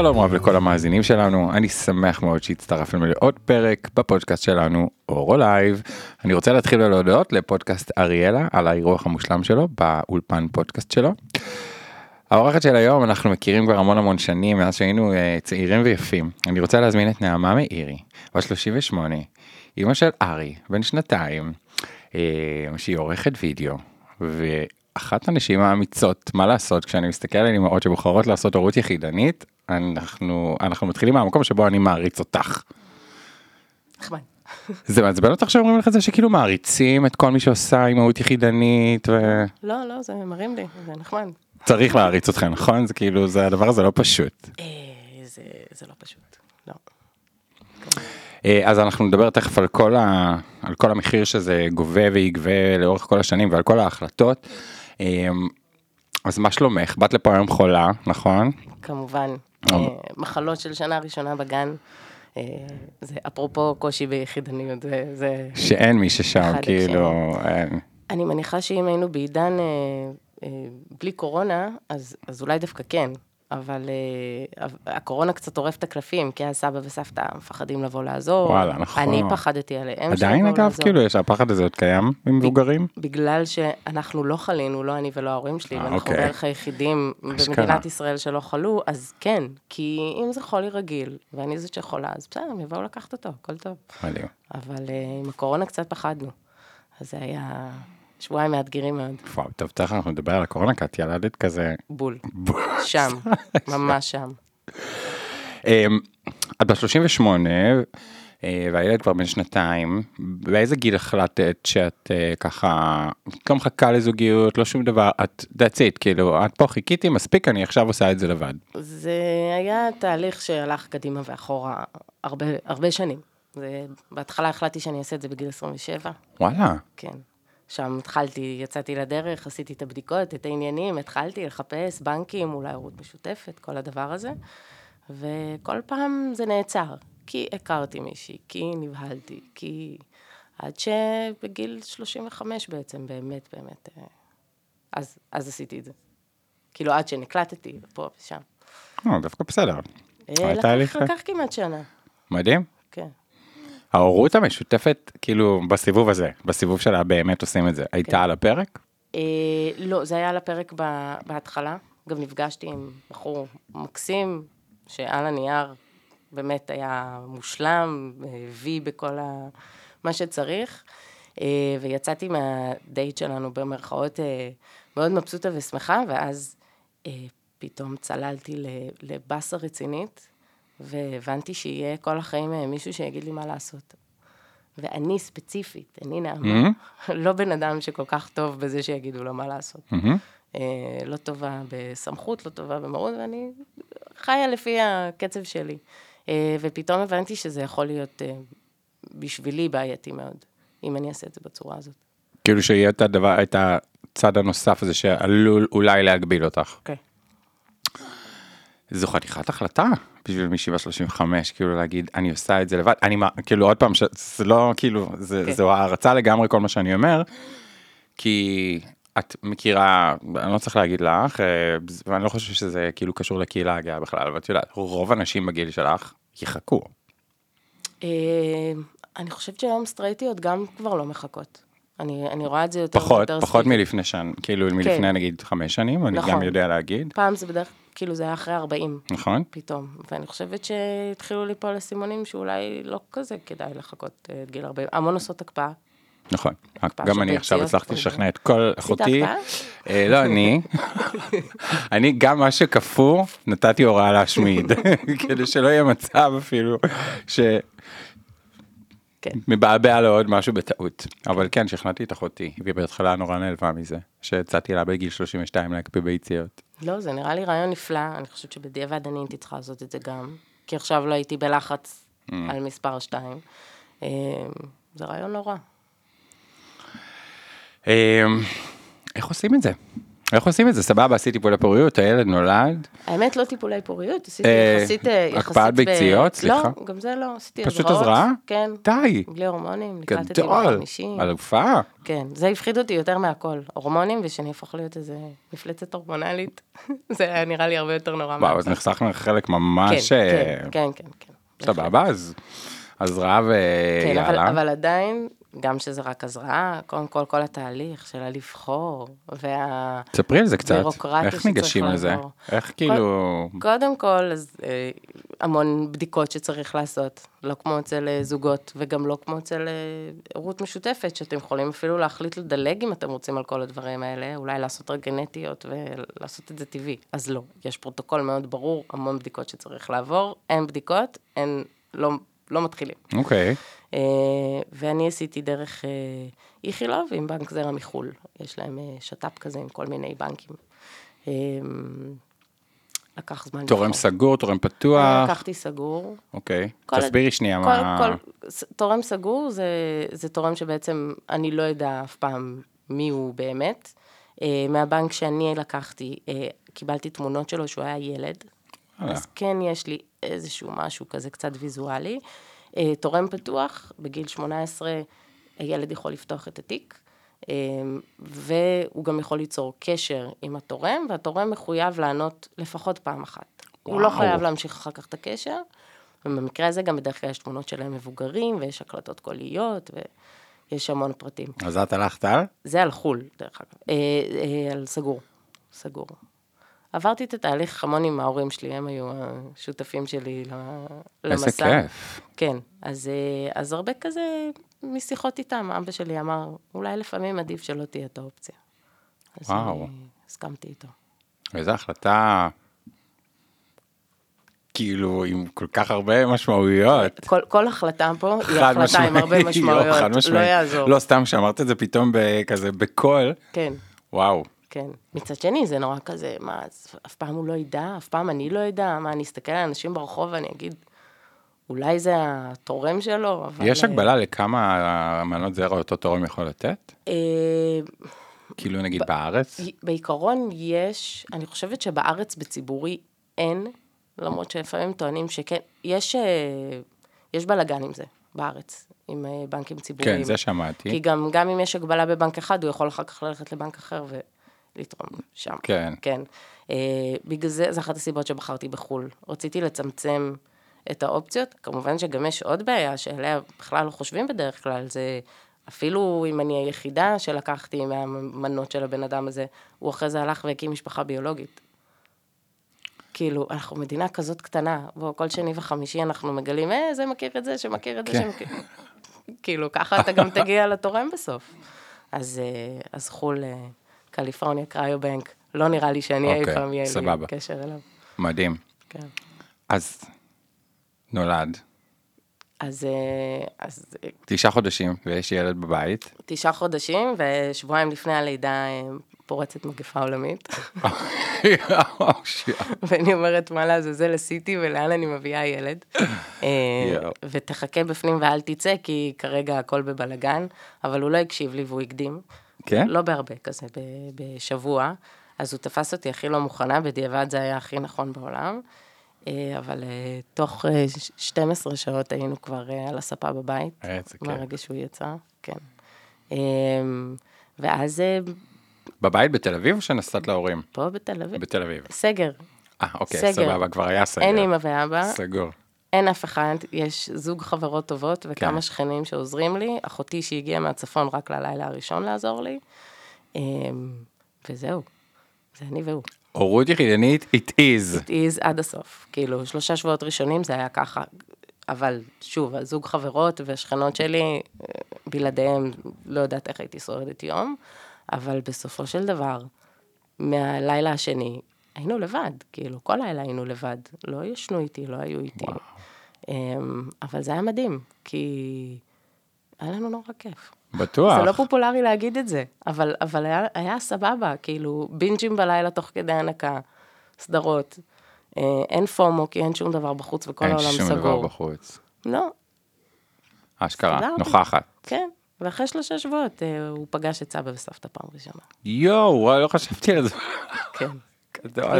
שלום רב לכל המאזינים שלנו, אני שמח מאוד שהצטרפנו לעוד פרק בפודקאסט שלנו, אורו לייב. אני רוצה להתחיל ולהודות לפודקאסט אריאלה על האירוח המושלם שלו באולפן פודקאסט שלו. האורחת של היום אנחנו מכירים כבר המון המון שנים מאז שהיינו אה, צעירים ויפים. אני רוצה להזמין את נעמה מאירי, בת 38, אימא של ארי, בן שנתיים, אה, שהיא עורכת וידאו, ואחת הנשים האמיצות, מה לעשות, כשאני מסתכל על אימהות שבוחרות לעשות הורות יחידנית, אנחנו, אנחנו מתחילים מהמקום שבו אני מעריץ אותך. נחמד. זה מעצבן אותך שאומרים לך את זה שכאילו מעריצים את כל מי שעושה אימהות יחידנית ו... לא, לא, זה מרים לי, זה נחמד. צריך להעריץ אותך נכון זה כאילו זה הדבר הזה לא פשוט. אה, זה, זה לא פשוט, לא. אה, אז אנחנו נדבר תכף על כל, ה, על כל המחיר שזה גובה ויגבה לאורך כל השנים ועל כל ההחלטות. אה, אז מה שלומך? באת לפה היום חולה, נכון? כמובן, אה. אה, מחלות של שנה ראשונה בגן, אה, זה אפרופו קושי ביחידניות, זה, זה... שאין מי ששם, כאילו, אין. אני מניחה שאם היינו בעידן אה, אה, בלי קורונה, אז, אז אולי דווקא כן, אבל אה, אבל הקורונה קצת טורף את הקלפים, כי אז סבא וסבתא מפחדים לבוא לעזור. וואלה, נכון. אני פחדתי עליהם עדיין אגב, לעזור. כאילו, יש הפחד הזה עוד קיים במבוגרים? בגלל שאנחנו לא חלינו, לא אני ולא ההורים שלי, אה, ואנחנו אוקיי. בערך היחידים. במדינת ישראל שלא חלו, אז כן, כי אם זה חולי רגיל, ואני זאת שחולה, אז בסדר, הם יבואו לקחת אותו, הכל טוב. אבל אה, עם הקורונה קצת פחדנו. אז זה היה שבועיים מאתגרים מאוד. וואו, טוב, תכף אנחנו נדבר על הקורונה, כי את ילדת כזה. בול. שם, ממש שם. אמ, את בת 38, אה, והילד כבר בן שנתיים, באיזה גיל החלטת שאת אה, ככה, לא מחכה לזוגיות, לא שום דבר, את, that's it, כאילו, את פה חיכיתי מספיק, אני עכשיו עושה את זה לבד. זה היה תהליך שהלך קדימה ואחורה הרבה, הרבה שנים. זה, בהתחלה החלטתי שאני אעשה את זה בגיל 27. וואלה, כן. שם התחלתי, יצאתי לדרך, עשיתי את הבדיקות, את העניינים, התחלתי לחפש בנקים, אולי ערות משותפת, כל הדבר הזה. וכל פעם זה נעצר, כי הכרתי מישהי, כי נבהלתי, כי... עד שבגיל 35 בעצם, באמת, באמת, אה, אז, אז עשיתי את זה. כאילו, עד שנקלטתי, פה ושם. אה, דווקא בסדר. אה, לקח, לקח כמעט שנה, מדהים. כן. ההורות המשותפת, כאילו, בסיבוב הזה, בסיבוב שלה באמת עושים את זה, הייתה על הפרק? אה, לא, זה היה על הפרק בהתחלה. גם נפגשתי עם בחור מקסים, שעל הנייר באמת היה מושלם, וי בכל ה... מה שצריך. אה, ויצאתי מהדייט שלנו במרכאות אה, מאוד מבסוטה ושמחה, ואז אה, פתאום צללתי לבאסה רצינית, והבנתי שיהיה כל החיים אה, מישהו שיגיד לי מה לעשות. ואני ספציפית, אני נעמה, לא בן אדם שכל כך טוב בזה שיגידו לו מה לעשות. מהמם. אה, לא טובה בסמכות, לא טובה במרות, ואני חיה לפי הקצב שלי. אה, ופתאום הבנתי שזה יכול להיות אה, בשבילי בעייתי מאוד, אם אני אעשה את זה בצורה הזאת. כאילו שיהיה את הדבר, את הצד הנוסף הזה שעלול אולי להגביל אותך. אוקיי. זו חתיכת החלטה בשביל מישהי בת 35 כאילו להגיד אני עושה את זה לבד אני מה- כאילו עוד פעם ש- זה לא כאילו זה כן. זו הערצה לגמרי כל מה שאני אומר. כי את מכירה אני לא צריך להגיד לך אה, ואני לא חושב שזה כאילו קשור לקהילה הגאה בכלל אבל את יודעת רוב הנשים בגיל שלך יחכו. אה, אני חושבת שהיום סטרייטיות גם כבר לא מחכות. אני, אני רואה את זה יותר פחות ויותר פחות סביבי. מלפני שנים כאילו מלפני נגיד חמש שנים אני גם נכון. יודע להגיד פעם זה בדרך, כאילו זה היה אחרי 40 נכון פתאום, ואני חושבת שהתחילו ליפול אסימונים שאולי לא כזה כדאי לחכות אה, עד גיל 40. המון עושות הקפאה. נכון גם אני עכשיו. הצלחתי לשכנע את כל אחותי? אה, לא אני אני גם מה שקפוא נתתי הוראה להשמיד כדי שלא יהיה מצב אפילו כן. שמבעבע לו עוד משהו בטעות אבל כן שכנעתי את אחותי והיא בהתחלה נורא נעלבה מזה שהצעתי לה בגיל 32 להקפיא ביציות. לא, זה נראה לי רעיון נפלא, אני חושבת שבדיעבד אני הייתי צריכה לעשות את זה גם, כי עכשיו לא הייתי בלחץ Mm. על מספר 2. זה רעיון לא רע. אה, איך עושים את זה? איך עושים את זה? סבבה, עשיתי טיפולי פוריות, הילד נולד. האמת, לא טיפולי פוריות, עשיתי אה, יחסית... אה, יחסית הקפאת ביציות? סליחה. לא, גם זה לא, עשיתי פשוט הזרעות. הזרעה? כן. די, בלי הורמונים, נקלטתי גדול, בחמישי. אלופה. כן, זה הפחיד אותי יותר מהכל. הורמונים, ושאני אהפוך להיות איזה מפלצת הורמונלית, זה היה נראה לי הרבה יותר נורא. וואו, אז ממך חלק כן, ממש... אה, כן, כן, כן, כן. סבבה, אז הזרעה כן, אבל, ויאללה. אבל עדיין, גם שזה רק הזרעה, קודם כל, כל התהליך של הלבחור, וה... תספרי על זה קצת, איך ניגשים לזה? איך כאילו... קודם כל, אז, אה, המון בדיקות שצריך לעשות, לא כמו אצל אה, זוגות, וגם לא כמו אצל אה, הורות משותפת, שאתם יכולים אפילו להחליט לדלג אם אתם רוצים על כל הדברים האלה, אולי לעשות רק גנטיות ולעשות את זה טבעי. אז לא, יש פרוטוקול מאוד ברור, המון בדיקות שצריך לעבור, אין בדיקות, אין, לא, לא מתחילים. אוקיי, אה, ואני עשיתי דרך אה, איכילוב עם בנק זרע מחו"ל. יש להם אה, שת"פ כזה עם כל מיני בנקים. אה, לקח זמן. תורם לבחור. סגור, תורם פתוח, לקחתי סגור. אוקיי. הד- תסבירי שנייה כל, מה... כל, תורם סגור זה, זה תורם שבעצם אני לא יודע אף פעם מי הוא באמת. אה, מהבנק שאני לקחתי, אה, קיבלתי תמונות שלו שהוא היה ילד. וואלה. אז כן יש לי איזשהו משהו כזה קצת ויזואלי. אה, תורם פתוח, בגיל 18 הילד יכול לפתוח את התיק, אה, והוא גם יכול ליצור קשר עם התורם, והתורם מחויב לענות לפחות פעם אחת. הוא לא וואו. חייב להמשיך אחר כך את הקשר, ובמקרה הזה גם בדרך כלל יש תמונות שלהם מבוגרים, ויש הקלטות קוליות, ויש המון פרטים. אז את הלכת על? זה על חו"ל, דרך אגב. אה, אה, על סגור. סגור. עברתי את התהליך המון עם ההורים שלי, הם היו השותפים שלי למסע. איזה כיף. כן, אז, אה, אז הרבה כזה משיחות איתם, אבא שלי אמר, אולי לפעמים עדיף שלא תהיה את האופציה. אז וואו. אני הסכמתי איתו. איזו החלטה, כאילו, עם כל כך הרבה משמעויות. כל, כל החלטה פה היא החלטה עם הרבה משמעית, משמעויות, לא, לא. יעזור. לא, סתם שאמרת את זה פתאום כזה בקול, כן. וואו. כן. מצד שני, זה נורא כזה, מה, אף פעם הוא לא ידע, אף פעם אני לא אדע, מה, אני אסתכל על אנשים ברחוב ואני אגיד, אולי זה התורם שלו, אבל... יש אה, הגבלה לכמה מנות זרע אותו תורם יכול לתת? אה, כאילו נגיד בארץ? בעיקרון יש, אני חושבת שבארץ בציבורי אין, למרות שלפעמים טוענים שכן, יש, אה, יש בלאגן עם זה, בארץ, עם בנקים ציבוריים. כן, זה שמעתי. כי גם, גם אם יש הגבלה בבנק אחד, הוא יכול אחר כך ללכת לבנק אחר ולתרום שם. כן. כן. Uh, בגלל זה, זו אחת הסיבות שבחרתי בחו"ל. רציתי לצמצם את האופציות. כמובן שגם יש עוד בעיה שעליה בכלל לא חושבים בדרך כלל, זה אפילו אם אני היחידה שלקחתי מהמנות של הבן אדם הזה, הוא אחרי זה הלך והקים משפחה ביולוגית. כאילו, אנחנו מדינה כזאת קטנה, בוא, כל שני וחמישי אנחנו מגלים, אה, זה מכיר את זה, שמכיר את זה, כן. שמכיר... כאילו, ככה אתה גם תגיע לתורם בסוף. אז, אה, אז חו"ל, אה, קליפורניה, קריובנק, לא נראה לי שאני אי אוקיי, פעם יהיה. לי קשר אליו. מדהים. כן. אז נולד, אז, אה, אז אה, תשעה חודשים ויש ילד בבית. תשעה חודשים, ושבועיים לפני הלידה אה, פורצת מגפה עולמית. ואני אומרת, מה לעזאזל עשיתי ולאן אני מביאה ילד. ותחכה בפנים ואל תצא, כי כרגע הכל בבלגן, אבל הוא לא הקשיב לי והוא הקדים. כן? לא בהרבה, כזה ב- בשבוע. אז הוא תפס אותי הכי לא מוכנה, בדיעבד זה היה הכי נכון בעולם. אה, אבל אה, תוך אה, ש- 12 שעות היינו כבר אה, על הספה בבית. איזה כיף. מהרגע שהוא יצא, כן. אה, ואז אה, בבית בתל אביב או שנסעת להורים? פה בתל אביב, בתל אביב. סגר. אה, אוקיי, סגר. סבבה, כבר היה סגר. אין אמא ואבא, סגור. אין אף אחד, יש זוג חברות טובות וכמה כן. שכנים שעוזרים לי, אחותי שהגיעה מהצפון רק ללילה הראשון לעזור לי, אה, וזהו, זה אני והוא. הורות יחידנית, it is. it is עד הסוף. כאילו, שלושה שבועות ראשונים זה היה ככה. אבל שוב, הזוג חברות והשכנות שלי, בלעדיהם לא יודעת איך הייתי שורדת יום, אבל בסופו של דבר, מהלילה השני, היינו לבד, כאילו, כל לילה היינו לבד. לא ישנו איתי, לא היו איתי. אמ, אבל זה היה מדהים, כי היה לנו נורא כיף. בטוח. זה לא פופולרי להגיד את זה, אבל, אבל היה, היה סבבה, כאילו, בינג'ים בלילה תוך כדי הנקה, סדרות. אה, אין FOMO, כי אין שום דבר בחוץ וכל אין העולם שום סגור. דבר בחוץ. לא, אשכרה. נוכחת. כן, ואחרי שלושה שבועות אה, הוא פגש את סבא וסבתא פעם ראשונה. יואו, לא חשבתי על זה. כן.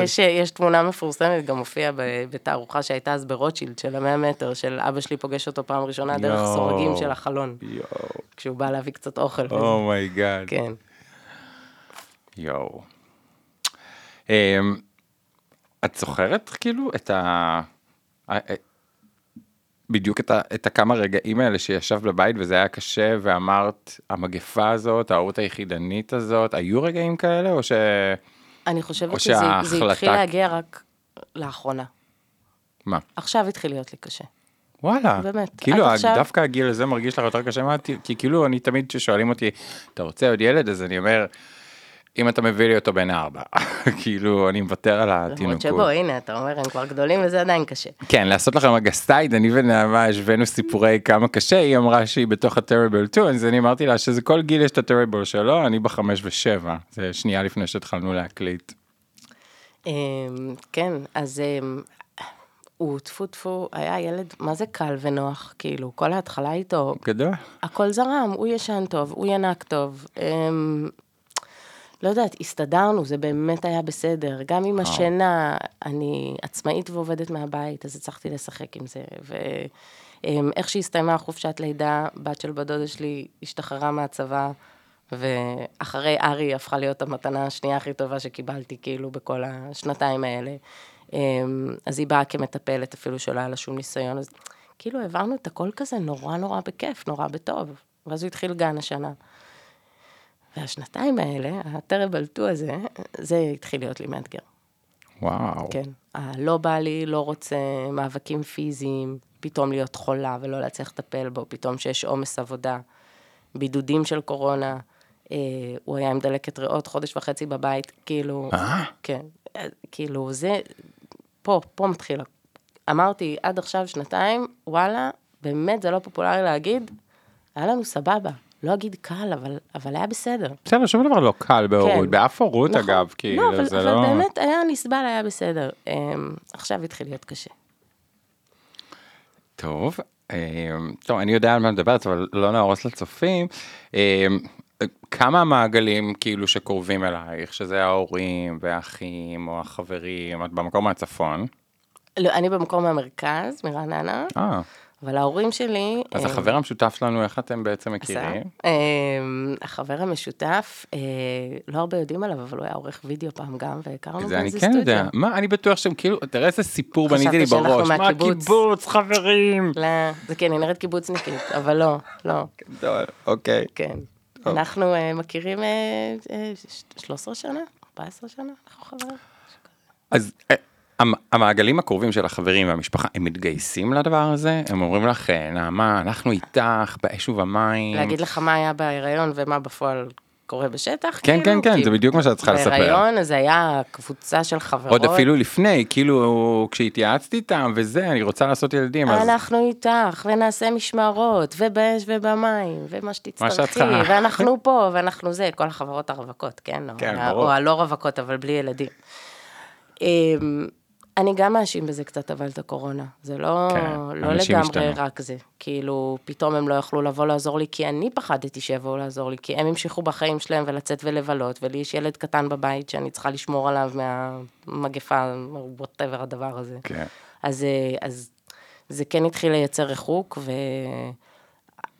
יש, יש תמונה מפורסמת, גם הופיעה בתערוכה שהייתה אז ברוטשילד, של המאה מטר, של אבא שלי פוגש אותו פעם ראשונה דרך יואו. סורגים של החלון, יואו, כשהוא בא להביא קצת אוכל. Oh my God. כן. יואו. אמ, את זוכרת כאילו את ה... ה- ה- בדיוק את, ה, את הכמה רגעים האלה שישבת בבית וזה היה קשה ואמרת המגפה הזאת, ההורות היחידנית הזאת, היו רגעים כאלה או ש... אני חושבת שזה זה שההחלטה- התחיל להגיע רק לאחרונה. מה? עכשיו התחיל להיות לי קשה. וואלה, באמת, כאילו עכשיו- דווקא הגיל הזה מרגיש לך יותר קשה מהעתיד, כי כאילו אני תמיד כששואלים אותי, אתה רוצה עוד ילד? אז אני אומר, אם אתה מביא לי אותו בן ארבע, כאילו אני מוותר על למרות התינוקות. שבו, הנה, אתה אומר, הם כבר גדולים וזה עדיין קשה. כן, לעשות לכם אגסטייד, אני ונעמה השווינו סיפורי כמה קשה, היא אמרה שהיא בתוך הטריבל 2, אז אני אמרתי לה שזה כל גיל יש את הטריבל שלו, אני בחמש ושבע, זה שנייה לפני שהתחלנו להקליט. אמ, כן, אז אמ, הוא טפו טפו, היה ילד, מה זה קל ונוח, כאילו, כל ההתחלה איתו, גדול. הכל זרם, הוא ישן טוב, הוא ינק טוב. אמ, לא יודעת, הסתדרנו, זה באמת היה בסדר. גם עם השינה, אני עצמאית ועובדת מהבית, אז הצלחתי לשחק עם זה. ואיך שהסתיימה חופשת לידה, בת של בת דודה שלי השתחררה מהצבא, ואחרי ארי הפכה להיות המתנה השנייה הכי טובה שקיבלתי, כאילו, בכל השנתיים האלה. אמ, אז היא באה כמטפלת, אפילו שלא היה לה שום ניסיון, אז כאילו העברנו את הכל כזה נורא נורא בכיף, נורא בטוב. ואז הוא התחיל גן השנה. והשנתיים האלה, הטרבל 2 הזה, זה התחיל להיות לי מאתגר. וואו. כן. הלא בא לי, לא רוצה מאבקים פיזיים, פתאום להיות חולה ולא להצליח לטפל בו, פתאום שיש עומס עבודה, בידודים של קורונה, אה, הוא היה עם דלקת ריאות חודש וחצי בבית, כאילו, אה? כן, אה, כאילו, זה, פה, פה מתחיל. אמרתי, עד עכשיו שנתיים, וואלה, באמת זה לא פופולרי להגיד, היה לנו סבבה. לא אגיד קל, אבל, אבל היה בסדר. בסדר, שום דבר לא קל בהורות, כן. באף הורות נכון. אגב, כאילו, לא, אבל, זה אבל לא... באמת היה נסבל, היה בסדר. Um, עכשיו התחיל להיות קשה. טוב, אמ, טוב, אני יודע על מה מדברת, אבל לא נהרוס לצופים. אמ, כמה מעגלים כאילו שקרובים אלייך, שזה ההורים והאחים או החברים, את במקום מהצפון. לא, אני במקור מהמרכז, מרעננה, אה, אבל ההורים שלי... אז אה, החבר המשותף שלנו, איך אתם בעצם. מכירים? אה, החבר המשותף, אה, לא הרבה יודעים עליו, אבל הוא היה עורך וידאו פעם גם, והכרנו זה אני באיזה כן סטודיו. יודע, מה, אני בטוח שהם כאילו, תראה איזה סיפור בניתי לי שאנחנו בראש, מה מהקיבוץ? קיבוץ, חברים. לא, זה כן, היא נראית קיבוצניקית, אבל לא, לא, גדול, אוקיי. כן. אנחנו מכירים אה, אה, 13 שנה, 14 שנה, אנחנו חברים. אז המעגלים הקרובים של החברים והמשפחה, הם מתגייסים לדבר הזה? הם אומרים לך, "אה, נעמה, אנחנו איתך באש ובמים. להגיד לך מה היה בהיריון ומה בפועל קורה בשטח? כן, כאילו? כן, כן, זה בדיוק מה שאת צריכה לספר. בהיריון, אז היה קבוצה של חברות. עוד אפילו לפני, כאילו, כשהתייעצתי איתם וזה, אני רוצה לעשות ילדים, אז אנחנו איתך, ונעשה משמרות, ובאש ובמים, ומה מה שתצטרכי. ואנחנו פה, ואנחנו זה, כל החברות הרווקות, כן? או כן, ברור. או הלא רווקות, אבל בלי ילדים. אני גם מאשים בזה קצת אבל את הקורונה. זה לא, כן, לא לגמרי השתנו. רק זה. כאילו, פתאום הם לא יכלו לבוא לעזור לי, כי אני פחדתי שיבואו לעזור לי, כי הם המשיכו בחיים שלהם ולצאת ולבלות, ולי יש ילד קטן בבית שאני צריכה לשמור עליו מהמגפה, וואטאבר הדבר הזה. כן. אז, אה, אז זה כן התחיל לייצר ריחוק,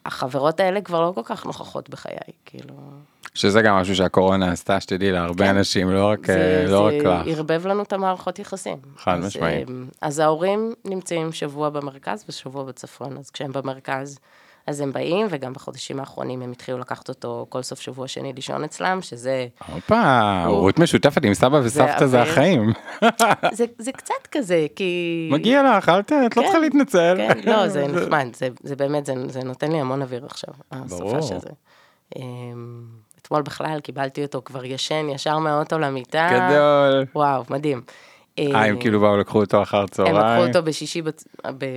והחברות האלה כבר לא כל כך נוכחות בחיי, כאילו... שזה גם משהו שהקורונה עשתה, שתדעי, להרבה כן. אנשים, לא רק זה, לא רק זה לך. ערבב לנו את המערכות יחסים. חד אז, משמעית. אה, אז ההורים נמצאים שבוע במרכז ושבוע בצפון, אז כשהם במרכז, אז הם באים, וגם בחודשים האחרונים הם התחילו לקחת אותו כל סוף שבוע שני לישון אצלם, שזה... הופה, הורות משותפת עם סבא וסבתא זה אוויר. החיים. זה, זה קצת כזה, כי... מגיע לך, אל ת... את לא כן, צריכה להתנצל. כן, לא, זה נחמד, זה, זה באמת, זה, זה נותן לי המון אוויר עכשיו. הסופה של זה. אתמול בכלל קיבלתי אותו כבר ישן, ישר מהאוטו למיטה. גדול. וואו, מדהים. אה, הם כאילו באו לקחו אותו אחר הם צהריים. לקחו אותו בשישי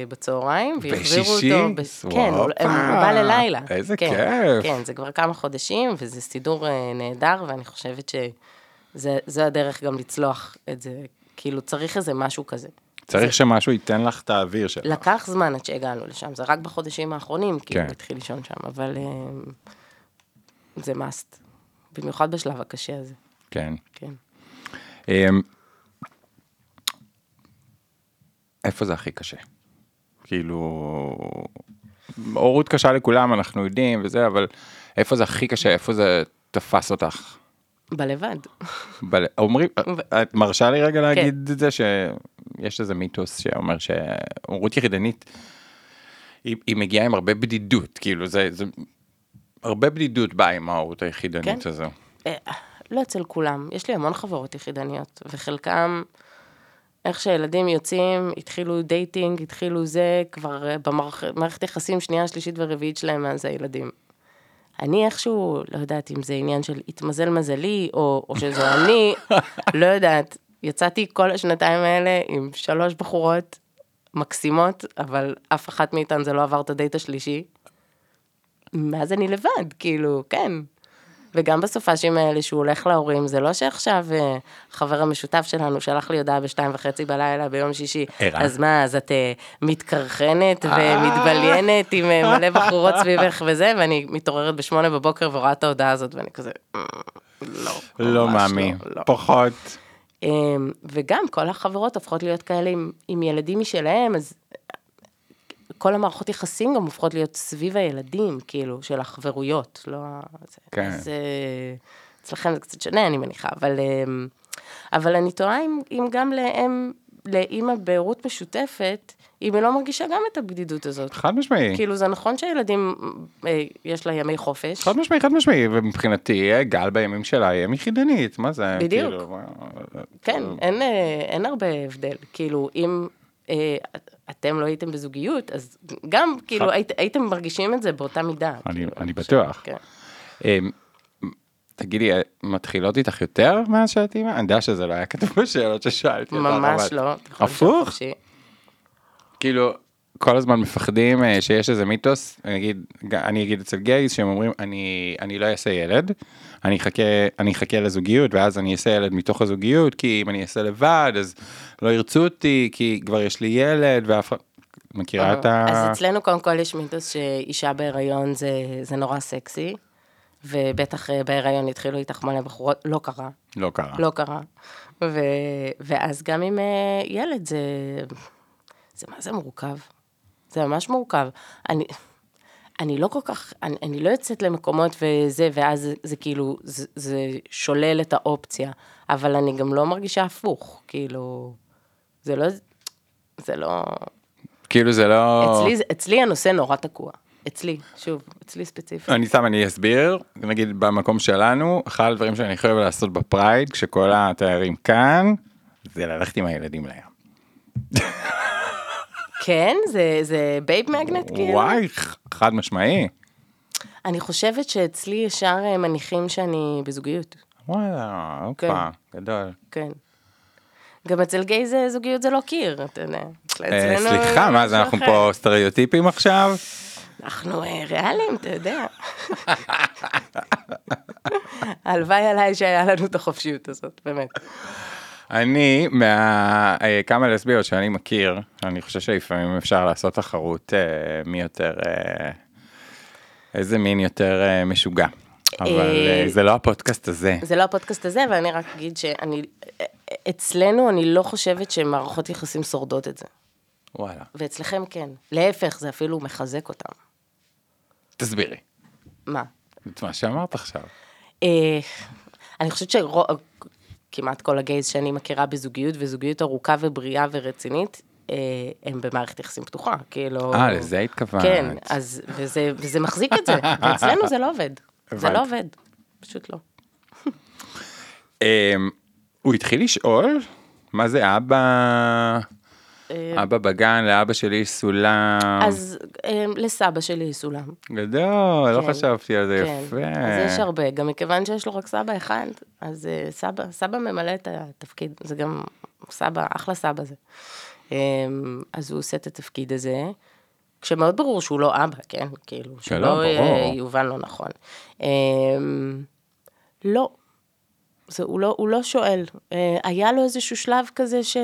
בצהריים, והחזירו בשישי? אותו, ב- כן, הוא. הם- בא ללילה. איזה כן, כיף. כן, זה כבר כמה חודשים, וזה סידור אה, נהדר, ואני חושבת שזה זה הדרך גם לצלוח את זה, כאילו צריך איזה משהו כזה. צריך שמשהו ייתן לך את האוויר שלך. לקח זמן עד שהגענו לשם, זה רק בחודשים האחרונים, כאילו, כן. התחיל לישון שם, אבל אה, זה must. במיוחד בשלב הקשה הזה, כן. כן. אמ, איפה זה הכי קשה? כאילו, הורות קשה לכולם, אנחנו יודעים וזה, אבל איפה זה הכי קשה? איפה זה תפס אותך? בלבד. בל... אומרים, את מרשה לי רגע להגיד כן. את זה שיש איזה מיתוס שאומר שהורות יחידנית, היא, היא מגיעה עם הרבה בדידות, כאילו זה, זה הרבה בדידות באה עם ההורות היחידנית כן. הזו. אה, לא אצל כולם, יש לי המון חברות יחידניות, וחלקם, איך שהילדים יוצאים, התחילו dating, התחילו זה, כבר אה, במערכת יחסים שנייה, שלישית ורביעית שלהם מאז הילדים. אני איכשהו, לא יודעת אם זה עניין של התמזל מזלי, או, או שזו אני, לא יודעת. יצאתי כל השנתיים האלה עם שלוש בחורות מקסימות, אבל אף אחת מאיתן זה לא עבר את הדייט השלישי. מאז אני לבד, כאילו, כן. וגם בסופאשים האלה שהוא הולך להורים, זה לא שעכשיו אה, חבר המשותף שלנו שלח לי הודעה בשתיים וחצי בלילה ביום שישי, ערה. אז מה, אז את אה, מתקרחנת ומתבליינת עם אה, מלא בחורות סביבך וזה, ואני מתעוררת בשמונה בבוקר ורואה את ההודעה הזאת, ואני כזה, "אה, לא, לא ממש מאמין, לא, לא. פחות. אמ, וגם כל החברות הופכות להיות כאלה עם, עם ילדים משלהם, אז כל המערכות יחסים גם הופכות להיות סביב הילדים, כאילו, של החברויות, לא... זה, כן. אז אה, אצלכם זה קצת שונה, אני מניחה, אבל, אמ, אבל אני תוהה אם, אם גם לאם, לאימא בהורות משותפת, אם היא לא מרגישה גם את הבדידות הזאת. חד משמעי. כאילו, זה נכון שהילדים, אה, יש לה ימי חופש, חד משמעי, חד משמעי, ומבחינתי אה, גל בימים שלה היא אם יחידנית, מה זה? בדיוק. כאילו, כן, אין, אה, אין הרבה הבדל. כאילו, אם אה, אתם לא הייתם בזוגיות, אז גם, כאילו, היית, הייתם מרגישים את זה באותה מידה. אני- כאילו, אני בטוח. כן. אמ, תגידי, אה, מתחילות איתך יותר מאז שאת אימא? אני יודע שזה לא היה כתוב בשאלות ששאלתי ממש לא. הפוך? כאילו, כל הזמן מפחדים אה, שיש איזה מיתוס, אני אגיד, אני אגיד אצל גייז שהם אומרים, אני, אני לא אעשה ילד, אני אחכה, אני אחכה לזוגיות, ואז אני אעשה ילד מתוך הזוגיות, כי אם אני אעשה לבד, אז לא ירצו אותי, כי כבר יש לי ילד, ואף. מכירה את ה... אז אצלנו קודם כל יש מיתוס שאישה בהיריון זה, זה נורא סקסי, ובטח אה, בהיריון התחילו איתך מלא בחורות, לא קרה. לא קרה. לא קרה. ו... ואז גם עם אה, ילד זה... זה מה זה מורכב. זה ממש מורכב. אני, אני לא כל כך, אני, אני לא יוצאת למקומות וזה, ואז זה, זה כאילו, זה, זה שולל את האופציה, אבל אני גם לא מרגישה הפוך, כאילו, זה לא, זה לא, כאילו זה לא... אצלי, אצלי הנושא נורא תקוע. אצלי, שוב, אצלי ספציפית. אני סתם אני אסביר נגיד במקום שלנו אחד הדברים שאני חייב לעשות ב pride כשכל התיירים כאן זה ללכת עם הילדים לים. כן, זה, זה babe magnet כאילו? וואי חד משמעי. אני חושבת שאצלי ישר אה, מניחים שאני בזוגיות, וואלה הופה גדול. כן. גם אצל גיי זה זוגיות זה לא קיר, אתה יודע. אה, סליחה מה זה אנחנו. פה סטריאוטיפים עכשיו? אנחנו אה, ריאליים, אתה יודע. הלוואי עליי שהיה לנו את החופשיות הזאת, באמת. אני מכמה לסביות שאני מכיר אני חושב שלפעמים אפשר לעשות תחרות אה, מי יותר אה, איזה מין יותר אה, משוגע. אבל אה, אה, זה לא הפודקאסט הזה. זה לא הפודקאסט הזה, אבל אני רק אגיד שאני, אצלנו אני לא חושבת שמערכות יחסים שורדות את זה. וואלה. ואצלכם כן. להפך, זה אפילו מחזק אותם. תסבירי. מה? את מה שאמרת עכשיו. אה, אני חושבת שכמעט כל הגייז שאני מכירה בזוגיות, וזוגיות ארוכה ובריאה ורצינית, אה, הם במערכת יחסים פתוחה, כאילו... אה, לזה התכוונת. כן, אז, וזה, וזה מחזיק את זה, ואצלנו זה לא עובד. זה. לא עובד, פשוט לא. אמ, הוא התחיל לשאול מה זה אבא, אבא בגן, לאבא שלי יש סולם. אז אה, לסבא שלי יש סולם. גדול, לא כן, חשבתי על זה כן, יפה. אז יש הרבה, גם מכיוון שיש לו רק סבא אחד, אז אה, סבא, סבא ממלא את התפקיד, זה גם סבא, אחלה סבא זה. אה, אז הוא עושה את התפקיד הזה, כשמאוד ברור שהוא לא אבא, כן? כאילו, כן, שלא לא, אה. יובן לא נכון. אה, לא, זה, הוא, לא, הוא לא שואל. אה, היה לו איזשהו שלב כזה ש-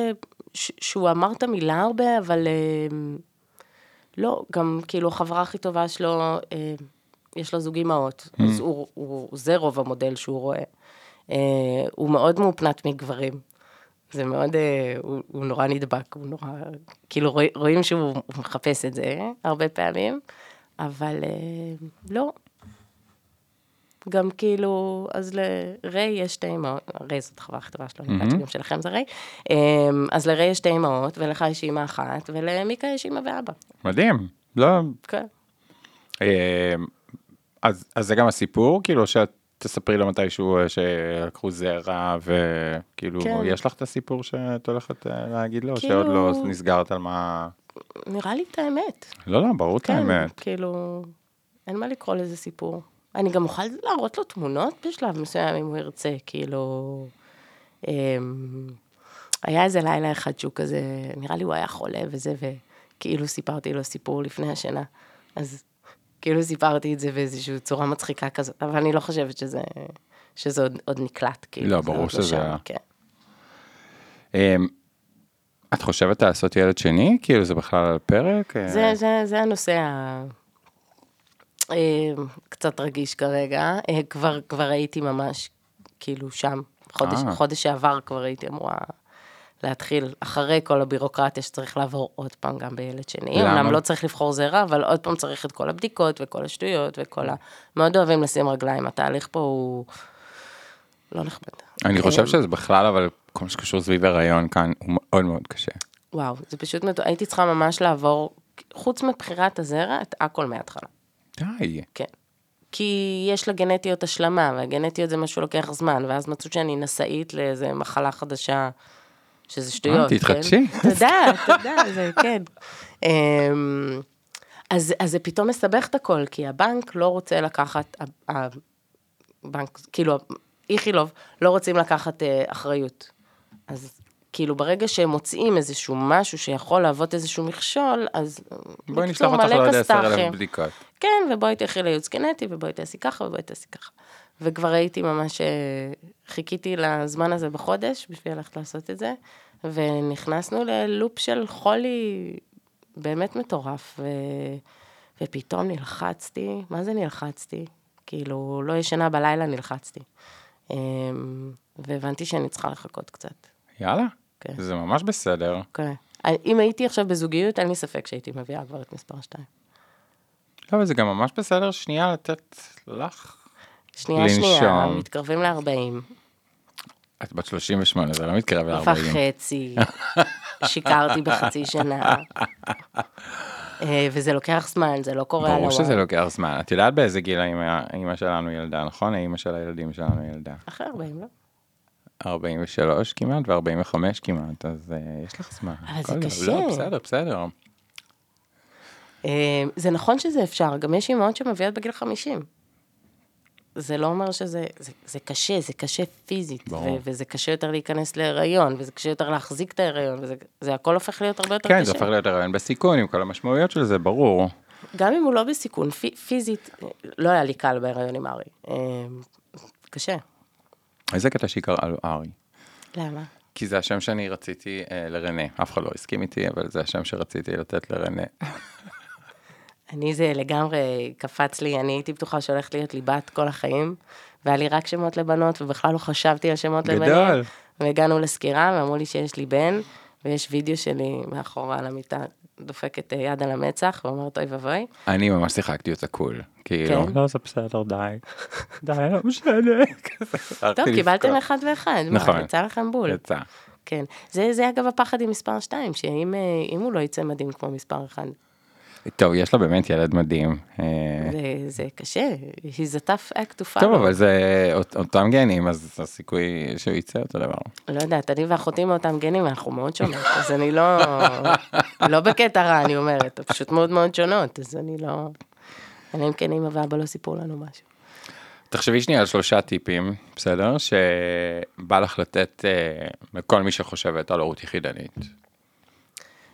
שהוא אמר את המילה הרבה, אבל אה, לא, גם כאילו החברה הכי טובה שלו, אה, יש לו זוג אימהות, אז הוא, הוא, זה רוב המודל שהוא רואה. אה, הוא מאוד מאופנת מגברים. זה מאוד, הוא, הוא נורא נדבק, הוא נורא, כאילו רואים, שהוא הוא מחפש את זה הרבה פעמים, אבל לא. גם כאילו, אז לריי יש שתי אמהות, ריי זאת החברה הכי טובה שלו, אני יודעת שגם שלכם זה ריי. אה, אז לריי יש שתי אמהות, ולך יש אמא אחת, ולמיקה יש אמא ואבא. מדהים. לא, כן. אה, אז, אז זה גם הסיפור, כאילו שאת תספרי לו מתישהו אה, שלקחו זרע, וכאילו, כן. יש לך את הסיפור שאת הולכת אה, להגיד לו, כאילו- שעוד לא נסגרת על מה... נראה לי את האמת. לא, לא, ברור את כן, האמת. כאילו, אין מה לקרוא לזה סיפור. אני גם אוכל להראות לו תמונות בשלב מסוים, אם הוא ירצה, כאילו... אמ, היה איזה לילה אחד שהוא כזה, נראה לי הוא היה חולה וזה, וכאילו סיפרתי לו סיפור לפני השינה. אז כאילו סיפרתי את זה באיזושהי צורה מצחיקה כזאת, אבל אני לא חושבת שזה, שזה עוד, עוד נקלט, כאילו. לא, ברור עוד שזה היה. כן. אמ, את חושבת לעשות ילד שני? כאילו זה בכלל על הפרק? זה, זה, זה הנושא קצת רגיש כרגע. אה, כבר, כבר הייתי ממש, כאילו, שם. חודש, אה. חודש שעבר כבר הייתי אמורה להתחיל, אחרי כל הבירוקרטיה שצריך לעבור עוד פעם גם בילד שני. למה? אמנם לא צריך לבחור זרע, אבל עוד פעם צריך את כל הבדיקות וכל השטויות וכל ה... מאוד אוהבים לשים רגליים, התהליך פה הוא לא נחמד. אני חושב אה, שזה בכלל, אבל כל מה שקשור סביב הריון כאן הוא מאוד מאוד קשה. וואו, זה פשוט, הייתי צריכה ממש לעבור, חוץ מבחירת הזרע, את הכל מההתחלה. די. כן. כי יש לגנטיות השלמה, והגנטיות זה משהו לוקח זמן, ואז מצאו שאני נשאית לאיזה מחלה חדשה, שזה שטויות, אה, תתחדשי. כן? תודה, תודה, זה כן. אמ, אז, אז זה פתאום מסבך את הכל, כי הבנק לא רוצה לקחת, הבנק, כאילו, איכילוב, לא רוצים לקחת אה, אחריות. אז כאילו, ברגע שהם מוצאים איזשהו משהו שיכול להוות איזשהו מכשול, אז... בואי בקיצור, נשלח אותך לעוד עשר אלף כסת"חים. בדיקות. כן, ובואי תלכי לייעוץ גנטי, ובואי תעשי ככה, ובואי תעשי ככה. וכבר הייתי ממש, אה, חיכיתי לזמן הזה בחודש בשביל ללכת לעשות את זה, ונכנסנו ללופ של חולי באמת מטורף, ו... ופתאום נלחצתי, מה זה נלחצתי? כאילו, לא ישנה בלילה, נלחצתי. אמ, והבנתי שאני צריכה לחכות קצת. יאללה. כן. זה ממש בסדר. כן. אם הייתי עכשיו בזוגיות, אין לי ספק שהייתי מביאה כבר את מספר 2. לא, אבל זה גם ממש בסדר שנייה לתת לך. שנייה, שנייה, לנשום. מתקרבים ל-40. את בת 38, זה לא מתקרב ל-40. וחצי, שיקרתי בחצי שנה. אה, וזה לוקח זמן, זה לא קורה על ברור. שזה לוקח זמן. את יודעת באיזה גיל האמא שלנו ילדה, נכון? האמא של הילדים שלנו ילדה. אחרי 40, לא? 43 כמעט ו-45 כמעט, אז אה, יש לך זמן. אבל זה קשה. לא, בסדר, בסדר. אה, זה נכון שזה אפשר, גם יש אימהות שמביאות בגיל 50. זה לא אומר שזה, זה, זה קשה, זה קשה פיזית, ברור. ו- וזה קשה יותר להיכנס להיריון, וזה קשה יותר להחזיק את ההיריון, וזה זה הכל הופך להיות הרבה יותר כן, קשה. זה הופך להיות הרעיון בסיכון עם כל המשמעויות של זה, ברור. גם אם הוא לא בסיכון, פי, פיזית, לא היה לי קל בהיריון עם ארי. אה, קשה. איזה קטע שהיא קראה לו ארי. למה? כי זה השם שאני רציתי אה, לרנה. אף אחד לא הסכים איתי, אבל זה השם שרציתי לתת לרנה. אני זה לגמרי קפץ לי, אני הייתי בטוחה שהולכת להיות לי בת כל החיים, והיה לי רק שמות לבנות, ובכלל לא חשבתי על שמות לבנים. גדול. והגענו לסקירה, ואמרו לי שיש לי בן, ויש וידאו שלי מאחורה על המיטה, דופקת אה, יד על המצח, ואומרת אוי ואבוי. אני ממש שיחקתי אותה קול. כאילו, כן? לא, זה בסדר, די. די, לא משנה. טוב, קיבלתם. אחד ואחד, נכון. מה, יצא לכם בול. יצא. כן. זה, זה אגב הפחד עם מספר 2, שאם אה, הוא לא יצא מדהים כמו מספר 1, טוב, יש לה באמת ילד מדהים. אה, זה, זה קשה, he's a tough act to follow. טוב, אבל זה אות- אותם גנים, אז הסיכוי שהוא יצא אותו דבר. לא יודעת, אני ואחותי מאותם גנים, אנחנו מאוד שונות, אז אני לא, לא בקטע רע, אני אומרת, פשוט מאוד מאוד שונות, אז אני לא, אלא אם כן אמא ואבא לא סיפרו לנו משהו. תחשבי שנייה על שלושה טיפים, בסדר? שבא לך לתת אה, לכל מי שחושבת על הורות יחידנית.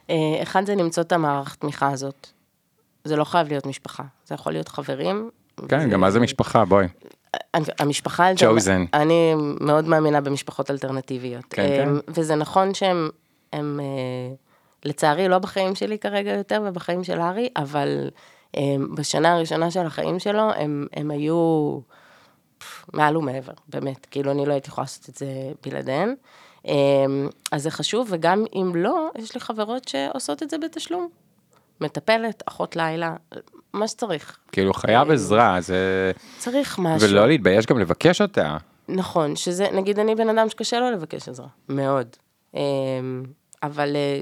אה, אחד זה למצוא את המערך תמיכה הזאת. זה לא חייב להיות משפחה, זה יכול להיות חברים. כן, וזה- גם מה זה משפחה, בואי. המשפחה... Chosen. אני מאוד מאמינה במשפחות אלטרנטיביות. כן, כן. אמ, וזה נכון שהן הם אה, לצערי לא בחיים שלי כרגע יותר ובחיים של ארי, אבל אה, בשנה הראשונה של החיים שלו הם, הם היו מעל ומעבר, באמת, כאילו אני לא הייתי יכולה לעשות את זה בלעדיהן. אה, אז זה חשוב, וגם אם לא, יש לי חברות שעושות את זה בתשלום. מטפלת, אחות לילה, מה שצריך. כאילו חייב עזרה, זה... צריך משהו. ולא להתבייש גם לבקש אותה. נכון, שזה, נגיד אני בן אדם שקשה לו לבקש עזרה, מאוד. אמ, אבל אה,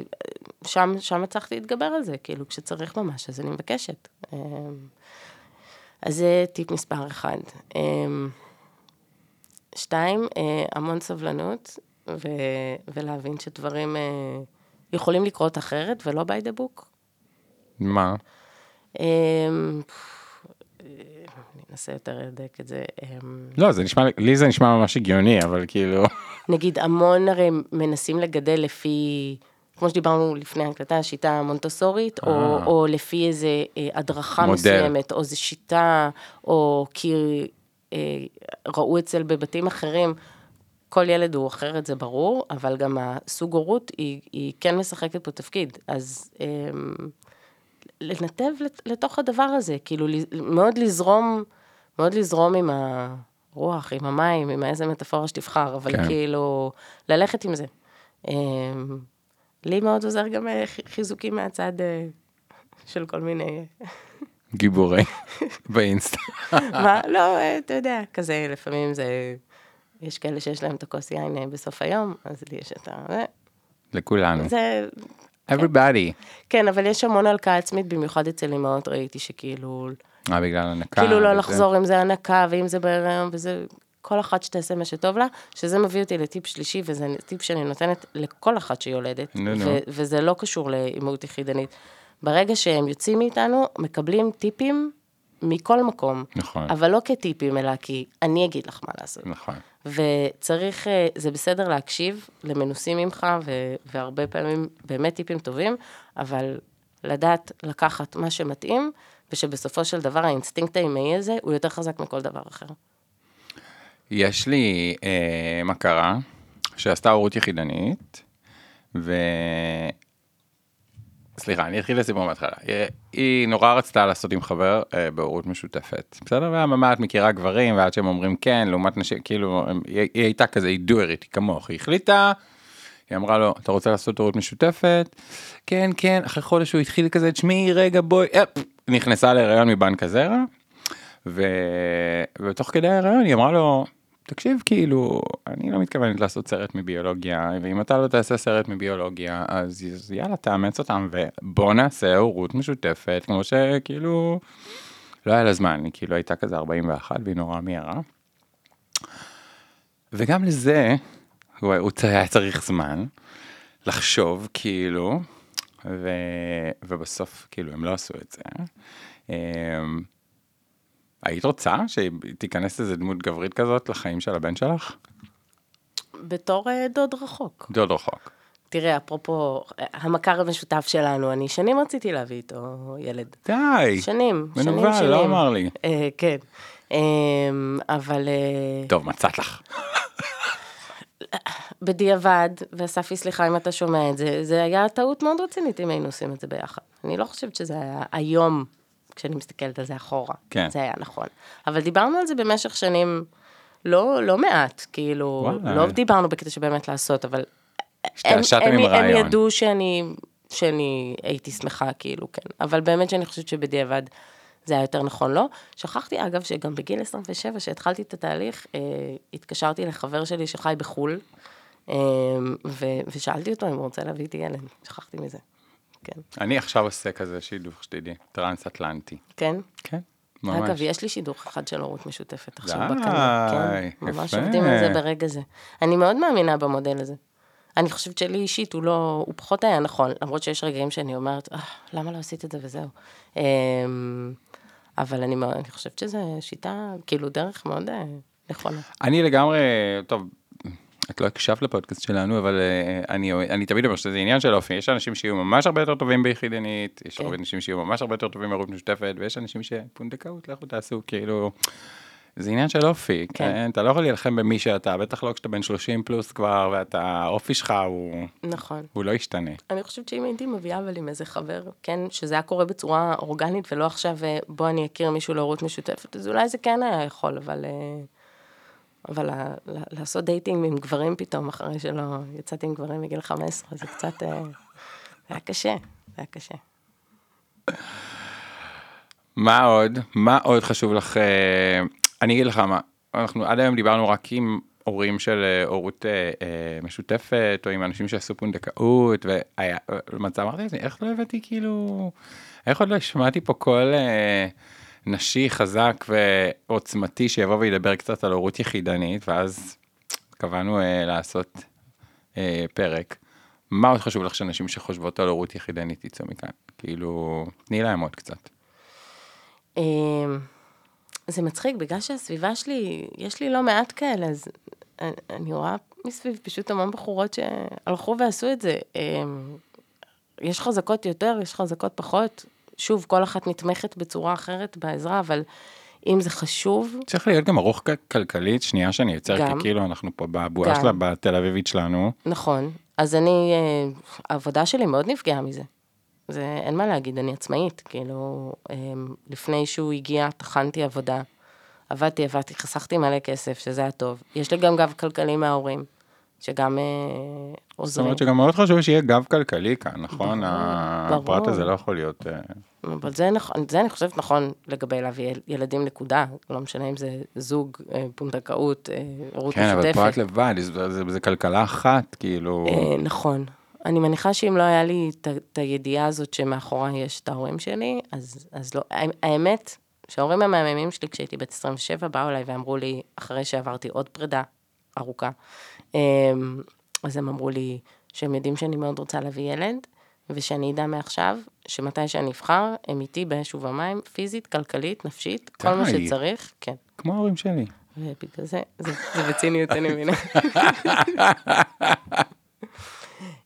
שם, שם הצלחתי להתגבר על זה, כאילו כשצריך ממש, אז אני מבקשת. אמ, אז זה טיפ מספר אחד. אמ, שתיים, אה, המון סבלנות, ו, ולהבין שדברים אה, יכולים לקרות אחרת ולא by the book. מה? אמ, אני אנסה יותר לדייק את זה. אמ, לא, זה נשמע, לי זה נשמע ממש הגיוני, אבל כאילו... נגיד המון הרי מנסים לגדל לפי, כמו שדיברנו לפני ההקלטה, השיטה המונטוסורית, או, אה. או לפי איזה אה, הדרכה מודל. מסוימת, או איזה שיטה, או כי אה, ראו אצל בבתים אחרים, כל ילד הוא אחרת, זה ברור, אבל גם הסוג הורות היא, היא כן משחקת פה תפקיד. אז אה, לנתב לת- לתוך הדבר הזה, כאילו מאוד לזרום, מאוד לזרום עם הרוח, עם המים, עם איזה מטאפורה שתבחר, אבל כן. כאילו, ללכת עם זה. אה, לי מאוד עוזר גם אה, חיזוקים מהצד אה, של כל מיני... גיבורי באינסטה. מה? לא, אה, אתה יודע, כזה, לפעמים זה... יש כאלה שיש להם את הכוס יין אה, בסוף היום, אז לי יש את ה... לכולנו. זה... everybody. כן, אבל יש המון הלקאה עצמית, במיוחד אצל אמהות ראיתי שכאילו... אה, בגלל הנקה. כאילו לא וזה. לחזור אם זה הנקה ואם זה בהיריון וזה, כל אחת שתעשה מה שטוב לה, שזה מביא אותי לטיפ שלישי, וזה טיפ שאני נותנת לכל אחת שיולדת, נו. ו- וזה לא קשור לאימהות יחידנית. ברגע שהם יוצאים מאיתנו, מקבלים טיפים מכל מקום. נכון. אבל לא כטיפים, אלא כי אני אגיד לך מה לעשות. נכון. וצריך, אה, זה בסדר להקשיב למנוסים ממך, ו- והרבה פעמים באמת טיפים טובים, אבל לדעת לקחת מה שמתאים, ושבסופו של דבר האינסטינקט האימהי הזה הוא יותר חזק מכל דבר אחר. יש לי אה, מכרה שעשתה הורות יחידנית, ו... סליחה, אני אתחיל לסיפור מההתחלה. אה, היא נורא רצתה לעשות עם חבר אה, בהורות משותפת, בסדר? והממה את מכירה גברים, ועד שהם אומרים כן, לעומת נשים, כאילו, הם, היא, היא הייתה כזה, היא דוארית, היא כמוך, היא החליטה, היא אמרה לו, אתה רוצה לעשות הורות משותפת? כן, כן, אחרי חודש הוא התחיל כזה, תשמעי, רגע, בואי, אפ, נכנסה להיריון מבנק הזרע, ו... ותוך כדי ההיריון היא אמרה לו, תקשיב, כאילו, אני לא מתכוונת לעשות סרט מביולוגיה, ואם אתה לא תעשה סרט מביולוגיה, אז, יאללה, תאמץ אותם, ובוא נעשה הורות משותפת, כמו שכאילו, לא היה לה זמן, היא כאילו הייתה כזה 41 והיא נורא מהירה. וגם לזה, הוא, הוא היה צריך זמן לחשוב, כאילו, ו, ובסוף, כאילו, הם לא עשו את זה. היית רוצה שתיכנס איזה דמות גברית כזאת לחיים של הבן שלך? בתור אה, דוד רחוק. דוד רחוק. תראה, אפרופו, אה, המכר המשותף שלנו, אני שנים רציתי להביא איתו ילד. די. שנים, שנים, שנים. מנוול, לא אמר לי. אה, כן. אה, אבל... אה, טוב, מצאת לך. בדיעבד, ואספי, סליחה אם אתה שומע את זה, זה היה טעות מאוד רצינית אם היינו עושים את זה ביחד. אני לא חושבת שזה היה היום, כשאני מסתכלת על זה אחורה. כן. זה היה נכון. אבל דיברנו על זה במשך שנים לא, לא מעט, כאילו, וואלה. לא דיברנו בקטע שבאמת לעשות, אבל... השתעשעתם עם רעיון. הם ידעו שאני, שאני הייתי שמחה, כאילו, כן. אבל באמת שאני חושבת שבדיעבד זה היה יותר נכון לו. שכחתי, אגב, שגם בגיל 27, שהתחלתי את התהליך, אה, התקשרתי לחבר שלי שחי בחו"ל, אה, ו- ושאלתי אותו אם הוא רוצה להביא איתי ילד. שכחתי מזה. כן. אני עכשיו עושה כזה שידוך שתדעי, טרנס אטלנטי. כן? כן, ממש. אגב, יש לי שידוך אחד של הורות משותפת עכשיו די, בקנה. כן, ממש יפה. עובדים על זה ברגע זה. אני מאוד מאמינה במודל הזה. אני חושבת שלי אישית הוא לא, הוא פחות היה נכון, למרות שיש רגעים שאני אומרת, "אה, למה לא עשית את זה וזהו. אמ, אבל אני, אני חושבת שזו שיטה, כאילו דרך מאוד אה, נכונה. אני לגמרי, טוב, את לא הקשבת לפודקאסט שלנו, אבל אה, אני, אני תמיד אומר שזה עניין של אופי, יש אנשים שיהיו ממש הרבה יותר טובים ביחידנית, יש כן. הרבה אנשים שיהיו ממש הרבה יותר טובים בהורות משותפת, ויש אנשים שפונדקאות, לכו תעשו, כאילו, זה עניין של אופי, כן. כן? אתה לא יכול להילחם במי שאתה, בטח לא כשאתה בן 30 פלוס כבר, ואתה, האופי שלך הוא, נכון. הוא לא ישתנה. אני חושבת שאם הייתי מביאה אבל עם איזה חבר, כן, שזה היה קורה בצורה אורגנית, ולא עכשיו אה, בוא אני אכיר מישהו להורות משותפת, אז אולי זה כן היה יכול, אבל... אה, אבל לעשות dating עם גברים פתאום, אחרי שלא יצאתי עם גברים מגיל 15, זה קצת... אה, זה היה קשה, זה היה קשה. מה עוד? מה עוד חשוב לך? אה, אני אגיד לך מה, אנחנו עד היום דיברנו רק עם הורים של אה, הורות משותפת, או עם אנשים שעשו פונדקאות, למצב אמרתי לעצמי, איך לא הבאתי כאילו, איך עוד לא השמעתי פה אה, נשי חזק ועוצמתי שיבוא וידבר קצת על הורות יחידנית, ואז קבענו אה, לעשות אה, פרק. מה עוד חשוב לך שאנשים שחושבות על הורות יחידנית יצאו מכאן? כאילו, תני להם עוד קצת. אמ, זה מצחיק, בגלל שהסביבה שלי, יש לי לא מעט כאלה, אז אני- אני רואה מסביב פשוט המון בחורות שהלכו ועשו את זה. אמ, יש חזקות יותר, יש חזקות פחות. שוב, כל אחת נתמכת בצורה אחרת בעזרה, אבל אם זה חשוב, צריך להיות גם ארוך כלכלית, שנייה שאני יוצר, כי. כאילו אנחנו פה בבועה. שלה בתל אביבית שלנו. נכון. אז אני, אה, העבודה שלי מאוד נפגעה מזה. זה, אין מה להגיד, אני עצמאית. כאילו, אמ, לפני שהוא הגיע, טחנתי עבודה. עבדתי, עבדתי, חסכתי מלא כסף, שזה היה טוב. יש לי גם גב כלכלי מההורים, שגם אה, זאת עוזרים. אומרת שגם מאוד חשוב שיהיה גב כלכלי כאן, נכון? ברור, הפרט. הזה לא יכול להיות... אה, אבל זה זה אני חושבת נכון לגבי להביא יל- ילדים נקודה, לא משנה אם זה זוג, אה, פונדקאות, הורות כן, אבל פרט משותפת. לבד, זה- זה זה כלכלה אחת, כאילו... אה, נכון. אני מניחה שאם לא היה לי את הידיעה הזאת שמאחורי יש את ההורים שלי, אז, אז לא. האמ- האמת, שההורים המהממים שלי כשהייתי בת 27 באו אליי ואמרו לי, אחרי שעברתי עוד פרידה ארוכה, אה, אז הם אמרו לי שהם יודעים שאני מאוד רוצה להביא ילד, ושאני אדע מעכשיו שמתי שאני אבחר, הם איתי באש ובמים, פיזית, כלכלית, נפשית, כל מה די. שצריך, כן. כמו ההורים שלי. ובגלל זה, זה, זה בציניות, אני מבינה.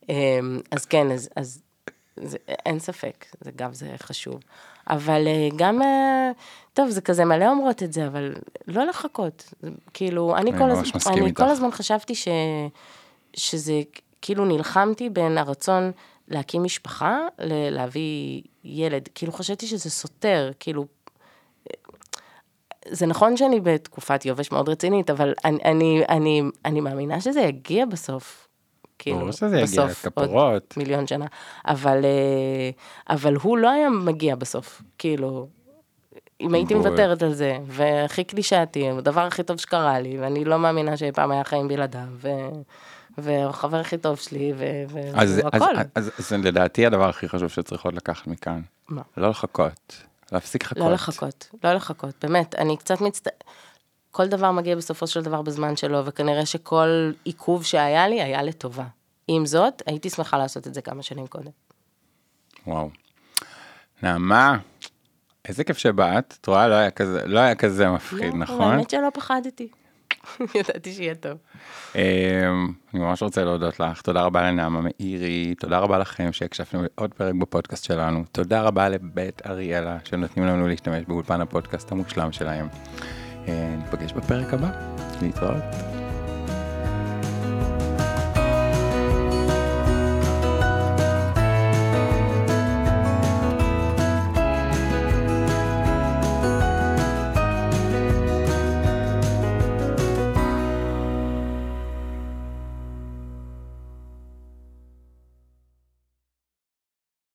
אמ, אז כן, אז, אז זה, אין ספק, זה גם זה חשוב. אבל אה, גם, אה, טוב, זה כזה מלא אומרות את זה, אבל לא לחכות. כאילו, אני, אני כל, הזמן, אני איתך. כל הזמן חשבתי ש, שזה, כאילו נלחמתי בין הרצון להקים משפחה, ל- להביא ילד. כאילו, חשבתי שזה סותר, כאילו, זה נכון שאני בתקופת יובש מאוד רצינית, אבל אני, אני, אני, אני מאמינה שזה יגיע בסוף. כאילו, ברור שזה יגיע, בסוף, עוד. מיליון שנה. אבל, אה, אבל הוא לא היה מגיע בסוף, כאילו, אם הייתי. מוותרת על זה, והכי קלישאתי, הדבר הכי טוב שקרה לי, ואני לא מאמינה שאי פעם היה חיים בלעדיו, ו... והוא החבר הכי טוב שלי, והכל. אז, אז לדעתי הדבר הכי חשוב שצריכות לקחת מכאן, מה? לא לחכות, להפסיק לחכות. לא לחכות, לא לחכות, באמת, אני קצת מצט... כל דבר מגיע בסופו של דבר בזמן שלו, וכנראה שכל עיכוב שהיה לי היה לטובה. עם זאת, הייתי שמחה לעשות את זה כמה שנים קודם. וואו. נעמה, איזה כיף שבאת, את רואה, לא היה כזה, לא היה כזה מפחיד, לא, נכון? האמת שלא פחדתי. ידעתי שיהיה טוב. אמ, אני ממש רוצה להודות לך, תודה רבה לנעמה מאירי, תודה רבה לכם שהקשבתם לעוד פרק בפודקאסט שלנו, תודה רבה לבית אריאלה שנותנים לנו להשתמש באולפן הפודקאסט המושלם שלהם. אה, ניפגש בפרק הבא, להתראות.